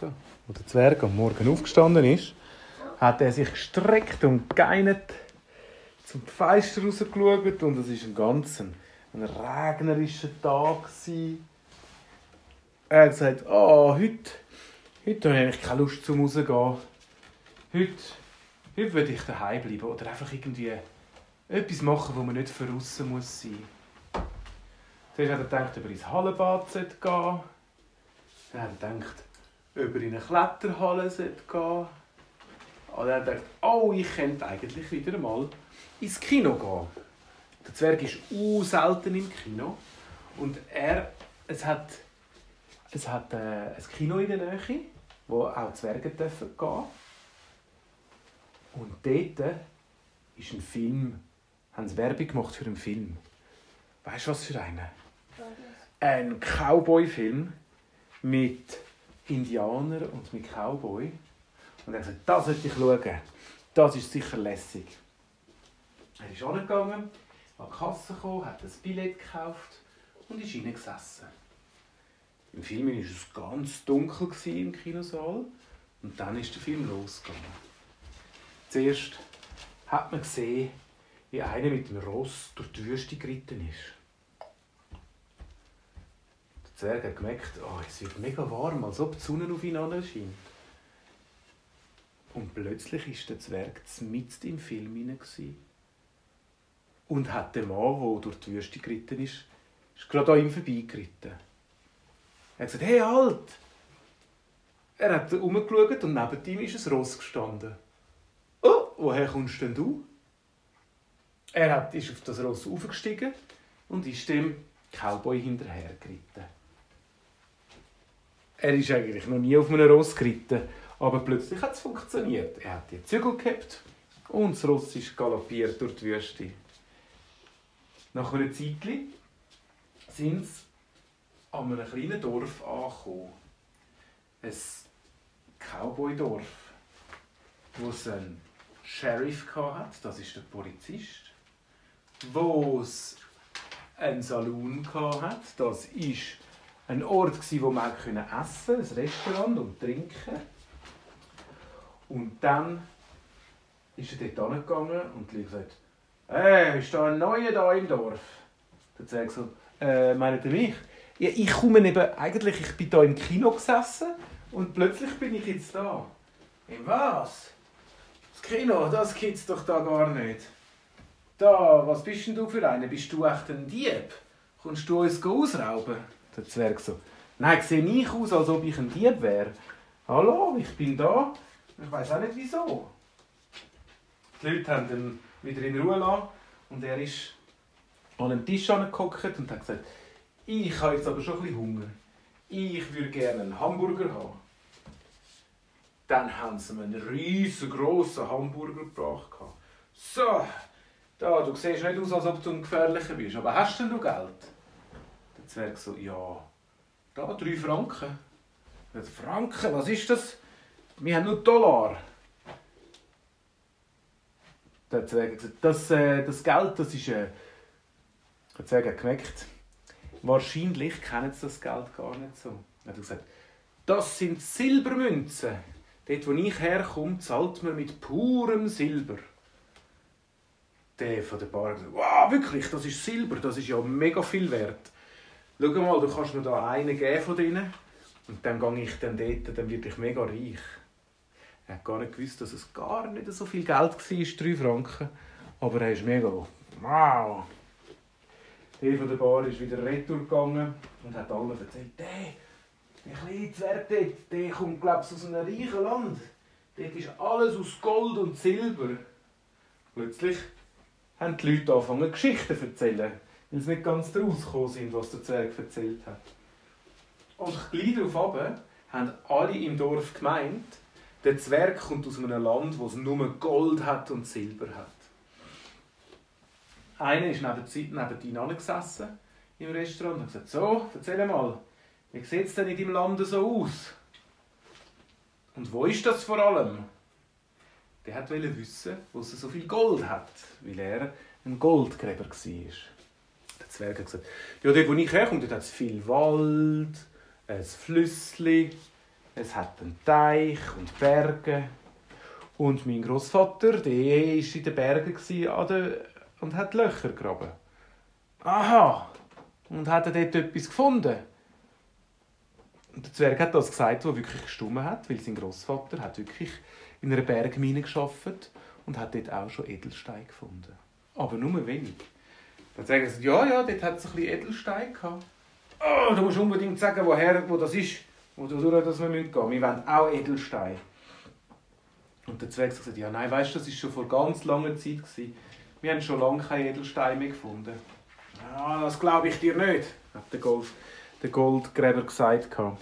So. Als der Zwerg am Morgen aufgestanden ist, hat er sich gestreckt und geinert zum Fenster rausgeschaut und es war ein ganz ein, regnerischer Tag. Er hat gesagt, oh, heute, heute habe ich keine Lust zum rausgehen. Heute, heute würde ich daheim bleiben oder einfach irgendwie etwas machen, wo man nicht für muss sein. Zuerst hat er gedacht, ob er ins Hallenbad gehen sollte. Dann hat er gedacht, ob er in eine Kletterhalle gehen sollte. Und er hat gedacht, oh, ich könnte eigentlich wieder mal ins Kino gehen. Der Zwerg ist u selten im Kino. Und er, es hat, es hat äh, ein Kino in der Nähe, wo auch Zwerge dürfen gehen. Und dort ist ein Film, haben sie Werbung gemacht für einen Film. Weißt du, was für einen? Ein Cowboy-Film mit Indianern und mit Cowboy. Und er hat gesagt, das sollte ich schauen. Das ist sicher lässig. Er ist angegangen, an die Kasse gekommen, hat ein Billett gekauft und ist hineingesessen. Im Film war es ganz dunkel im Kinosaal und dann ist der Film losgegangen. Zuerst hat man gesehen, wie einer mit dem Ross durch die Wüste geritten ist. Zwerg hat gemerkt, oh, es wird mega warm, als ob die Sonne auf ihn scheint. Und plötzlich ist der Zwerg mitten im Film hinein und hat den Mann, der durch die Wüste geritten ist, ist gerade an ihm vorbeigeritten. Er hat gesagt, hey, halt! Er hat umgeschaut und neben ihm ist ein Ross gestanden. Oh, woher kommst denn du? Er hat, ist auf das Ross aufgestiegen und ist dem Cowboy hinterher geritten. Er ist eigentlich noch nie auf einem Ross geritten, aber plötzlich hat es funktioniert. Er hat die Zügel gehabt und das Ross ist galoppiert durch die Wüste. Nach einer Zeit sind sie an einem kleinen Dorf angekommen. Ein Cowboy-Dorf, wo es einen Sheriff hatte, das ist der Polizist, wo es einen Saloon hatte, das ist ein Ort, wo man essen konnte, ein Restaurant und trinken. Und dann ist er dort hingegangen und die gesagt, «Hey, ist da ein Neuer da im Dorf?» Dann sagt so, äh, meint ihr mich? Ja, ich komme eben, eigentlich, ich bin da im Kino gesessen und plötzlich bin ich jetzt da. In was? Das Kino, das gibt's doch da gar nicht. Da, was bist denn du für einer? Bist du echt ein Dieb? Kommst du uns ausrauben? Der Zwerg so, nein, sehe ich aus, als ob ich ein Dieb wäre. Hallo, ich bin da. Ich weiß auch nicht wieso. Die Leute haben ihn wieder in Ruhe lassen. Und er ist an einem Tisch angeguckt und hat gesagt, ich habe jetzt aber schon ein bisschen Hunger. Ich würde gerne einen Hamburger haben. Dann haben sie mir einen riesengroßen Hamburger gebracht. So, da, du siehst nicht aus, als ob du ein Gefährlicher bist. Aber hast denn du Geld? Zwerg so, ja, da, drei Franken. Franken, was ist das? Wir haben nur Dollar. Der Zwerg hat gesagt, das, äh, das Geld, das ist... Äh, der Zwerg hat gemerkt, wahrscheinlich kennen sie das Geld gar nicht so. Er hat gesagt, das sind Silbermünzen. Dort, wo ich herkomme, zahlt man mit purem Silber. Der von der Bar hat gesagt, wow, wirklich, das ist Silber, das ist ja mega viel wert. Schau mal, du kannst mir da einen geben von denen und dann gehe ich dann dort, dann werde ich mega reich. Er hat gar nicht gewusst, dass es gar nicht so viel Geld war, drei Franken. Aber er ist mega, wow. Der von der Bar ist wieder retour gegangen und hat allen erzählt, der, der kleine Zwerg dort, der kommt, glaube ich, aus einem reichen Land. Dort ist alles aus Gold und Silber. Plötzlich haben die Leute angefangen, Geschichten zu erzählen, weil sie nicht ganz daraus gekommen sind, was der Zwerg erzählt hat. Und gleich darauf haben alle im Dorf gemeint, der Zwerg kommt aus einem Land, wo es nur Gold hat und Silber hat. Einer ist neben, neben ihnen gesessen im Restaurant und hat gesagt, so, erzähl mal, wie sieht es denn in deinem Land so aus? Und wo ist das vor allem? Der wollte wissen, wo es so viel Gold hat, weil er ein Goldgräber war. Der Zwerg hat gesagt, ja, dort wo ich herkomme, hat es viel Wald, ein Flüssli, Es hat einen Teich und Berge. Und mein Großvater, der war in den Bergen und hat Löcher gegraben. Aha! Und hat er dort etwas gefunden? Und der Zwerg hat das gesagt, was wirklich gestummen hat, weil sein Großvater hat wirklich in einer Bergmine geschafft und hat dort auch schon Edelsteine gefunden. Aber nur wenig. Dann sagen sie, ja, ja, dort hat es ein bisschen Edelstein gehabt. Oh, du musst unbedingt sagen, woher, wo das ist, wo du durch das wir müssen. Wir wollen auch Edelstein. Und der Zwerg sagt, ja, nein, weißt du, das war schon vor ganz langer Zeit. Gewesen. Wir haben schon lange keine Edelsteine mehr gefunden. Ja, das glaube ich dir nicht, hat der, Gold, der Goldgräber gesagt. Auf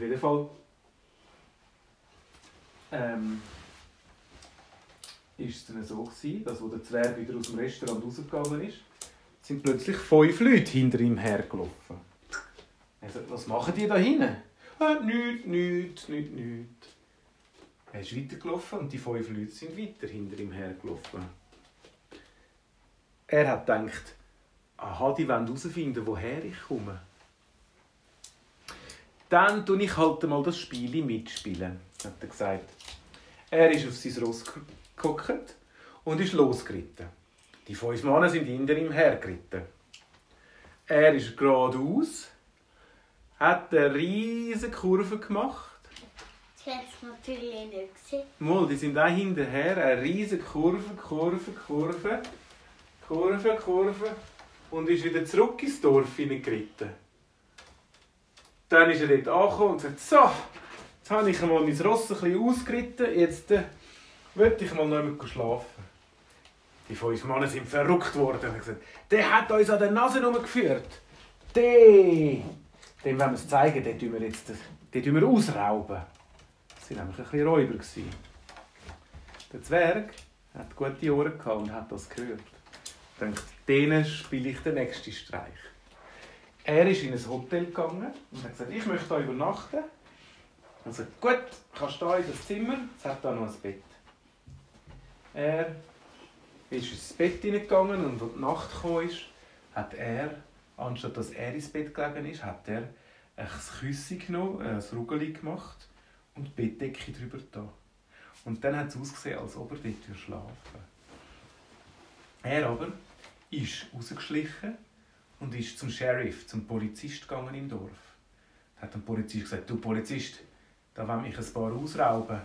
jeden Fall ähm, ist es so gewesen, dass, als der Zwerg wieder aus dem Restaurant rausgegangen ist, sind plötzlich fünf Leute hinter ihm hergelaufen. Also, was machen die da hinten? Äh, nichts, nichts, nichts, nichts. Er ist weitergelaufen und die fünf Leute sind weiter hinter ihm hergelaufen. Er hat gedacht, aha, die wollen herausfinden, woher ich komme. Dann tue ich halt mal das Spiel mitspielen, hat er gesagt. Er ist auf sein Ross geguckt und ist losgeritten. Die fünf Männer sind hinter ihm hergeritten. Er ist geradeaus, hat eine riesige Kurve gemacht. Das hat es natürlich nicht gesehen. Mal, die sind auch hinterher, eine riesige Kurve, Kurve, Kurve, Kurve, Kurve und ist wieder zurück ins Dorf hineingeritten. Dann ist er dort angekommen und sagt, so, jetzt habe ich mal mein Ross ein bisschen ausgeritten, jetzt will ich mal einmal schlafen. Die fünf Männer sind verrückt worden und gesagt, der hat uns an der Nase herumgeführt. Der, dem wollen wir es zeigen, den tun wir jetzt den tun wir ausrauben. Das waren nämlich ein bisschen Räuber. Der Zwerg hat gute Ohren und hat das gehört. Ich dachte, denen spiele ich den nächsten Streich. Er ist in ein Hotel gegangen und hat gesagt, ich möchte hier übernachten. Er sagt, gut, kannst du hier in das Zimmer, es hat da noch ein Bett. Er ist ins Bett hineingegangen und als die Nacht kam, hat er, anstatt dass er ins Bett gelegen ist, hat er ein Küsse genommen, ein Rugeli gemacht und die Bettdecke drüber da. Und dann hat es ausgesehen, als ob er dort schlafen Er aber ist rausgeschlichen und ist zum Sheriff, zum Polizist gegangen im Dorf. Da hat der Polizist gesagt, du Polizist, da will mich ein paar ausrauben.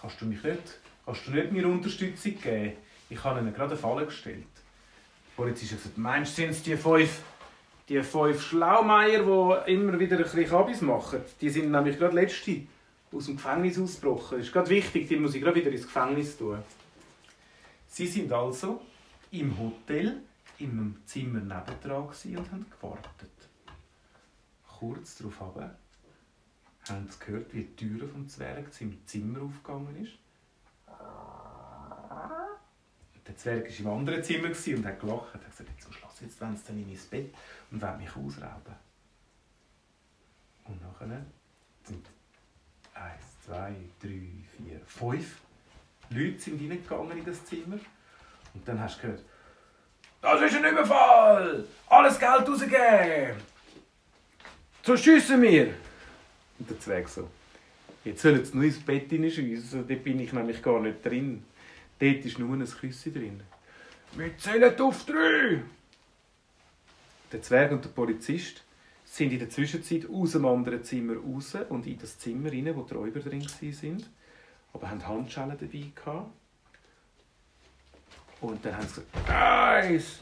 Kannst du mich nicht, kannst du nicht mir Unterstützung geben? Ich habe ihnen gerade eine Falle gestellt. Der Polizist hat gesagt, meinst du, sind es die fünf, die fünf Schlaumeier, die immer wieder ein bisschen Kabis machen? Die sind nämlich gerade letzte aus dem Gefängnis ausgebrochen. Das ist gerade wichtig, die muss ich gerade wieder ins Gefängnis tun. Sie sind also im Hotel in einem Zimmer nebendran und haben gewartet. Kurz darauf haben sie gehört, wie die Tür vom Zwerg im Zimmer aufgegangen ist. Der Zwerg war im anderen Zimmer und hat gelacht. Er hat gesagt, jetzt zum Schluss, jetzt wollen sie dann in mein Bett und wollen mich ausrauben. Und nachher sind eins, zwei, drei, vier, fünf Leute sind reingegangen in das Zimmer. Und dann hast du gehört, das ist ein Überfall! Alles Geld rausgeben! So schiessen wir! Und der Zwerg so, jetzt sollen sie nur ins Bett hineinschiessen, dort bin ich nämlich gar nicht drin. Dort ist nur ein Küsschen drin. Wir zählen auf drei! Der Zwerg und der Polizist sind in der Zwischenzeit aus dem anderen Zimmer raus und in das Zimmer rein, wo die Räuber drin waren. Aber haben Handschellen dabei gehabt. Und dann haben sie gesagt, eins,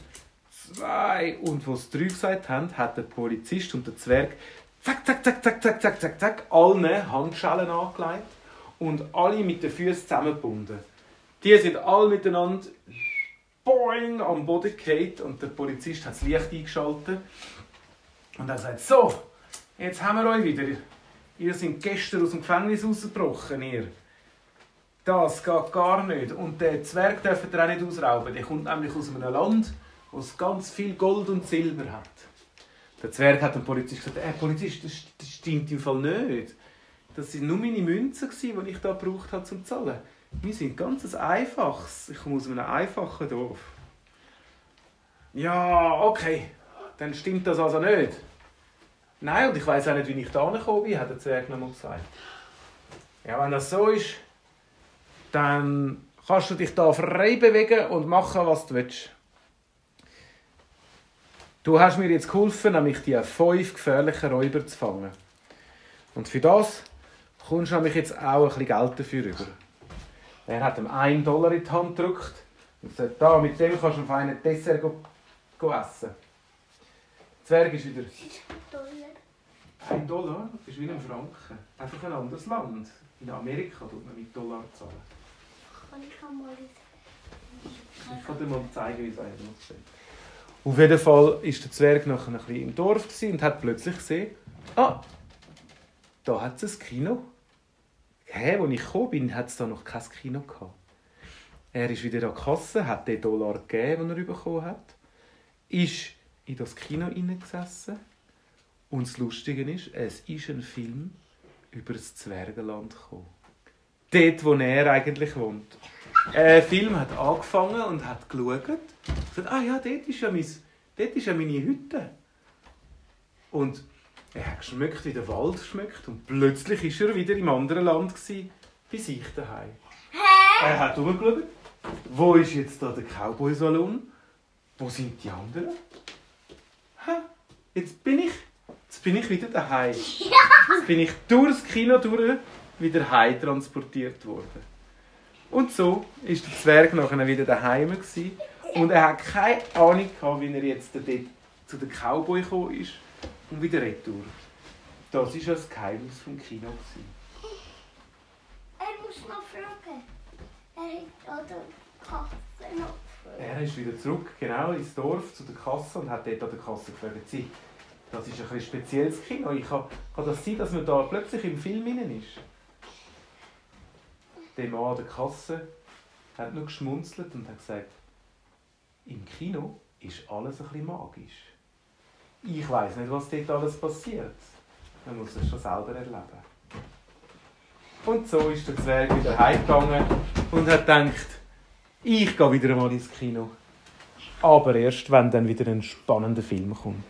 zwei. Und was sie drei gesagt haben, hat der Polizist und der Zwerg zack, zack, zack, zack, zack, zack, zack, zack, allen Handschellen angelegt und alle mit den Füßen zusammengebunden. Die sind alle miteinander boing, am Boden gefallen und der Polizist hat das Licht eingeschaltet. Und er sagt, so, jetzt haben wir euch wieder. Ihr seid gestern aus dem Gefängnis rausgebrochen, ihr. Das geht gar nicht. Und der Zwerg dürft ihr auch nicht ausrauben. Der kommt nämlich aus einem Land, es ganz viel Gold und Silber hat. Der Zwerg hat dem Polizist gesagt, äh, Polizist, das, das stimmt im Fall nicht. Das waren nur meine Münzen, die ich da gebraucht habe zum Zahlen. Wir sind ganz ein einfaches. Ich komme aus einem einfachen Dorf. Ja, okay. Dann stimmt das also nicht. Nein, und ich weiß auch nicht, wie ich da gekommen bin, hat der Zwerg noch mal gesagt. Ja, wenn das so ist, dann kannst du dich da frei bewegen und machen, was du willst. Du hast mir jetzt geholfen, nämlich die fünf gefährlichen Räuber zu fangen. Und für das kommst du nämlich jetzt auch ein bisschen Geld dafür rüber. Er hat ihm einen Dollar in die Hand gedrückt und sagt, da, mit dem kannst du auf einen Dessert go, go essen. Der Zwerg ist wieder Dollar. ein Dollar, das ist wie ein Franken. Einfach ein anderes Land. In Amerika tut man mit Dollar zahlen. Kann ich einmal Ich kann dir mal zeigen, wie es eigentlich aussieht. Auf jeden Fall war der Zwerg nachher ein bisschen im Dorf und hat plötzlich gesehen, ah, da hat es ein Kino. Hä, als ich gekommen bin, hat es da noch kein Kino gehabt. Er ist wieder an die Kasse, hat den Dollar gegeben, den er bekommen hat, ist in das Kino hineingesessen und das Lustige ist, es ist ein Film über das Zwergenland gekommen. Dort, wo er eigentlich wohnt. Der Film hat angefangen und hat geschaut. Und gesagt, ah ja, dort ist ja, mein, dort ist ja meine Hütte. Und er hat geschmeckt, wie der Wald schmeckt. Und plötzlich war er wieder im anderen Land, gewesen, bei sich daheim. Er hat umgeschaut. Wo ist jetzt da der Cowboy-Salon? Wo sind die anderen? Hä? Jetzt bin ich, jetzt bin ich wieder daheim. Jetzt bin ich durch das Kino durch wieder heim transportiert worden. Und so ist der Zwerg nachher wieder daheim gewesen. und er hat keine Ahnung gehabt, wie er jetzt dort zu den Cowboy gekommen ist und wieder retour. Das war das Geheimnis vom Kino. Er muss noch fragen. Er hat an der Kasse noch gefragt. Er ist wieder zurück, genau, ins Dorf, zu der Kasse und hat dort an der Kasse gefragt, «Sie, das ist ein spezielles Kino. Ich kann, kann das sein, dass man da plötzlich im Film innen ist?» Der Mann an der Kasse hat nur geschmunzelt und hat gesagt, «Im Kino ist alles ein bisschen magisch. Ich weiß nicht, was dort alles passiert. Man muss es schon selber erleben.» Und so ist der Zwerg wieder heimgegangen und hat gedacht, ich gehe wieder mal ins Kino. Aber erst, wenn dann wieder ein spannender Film kommt.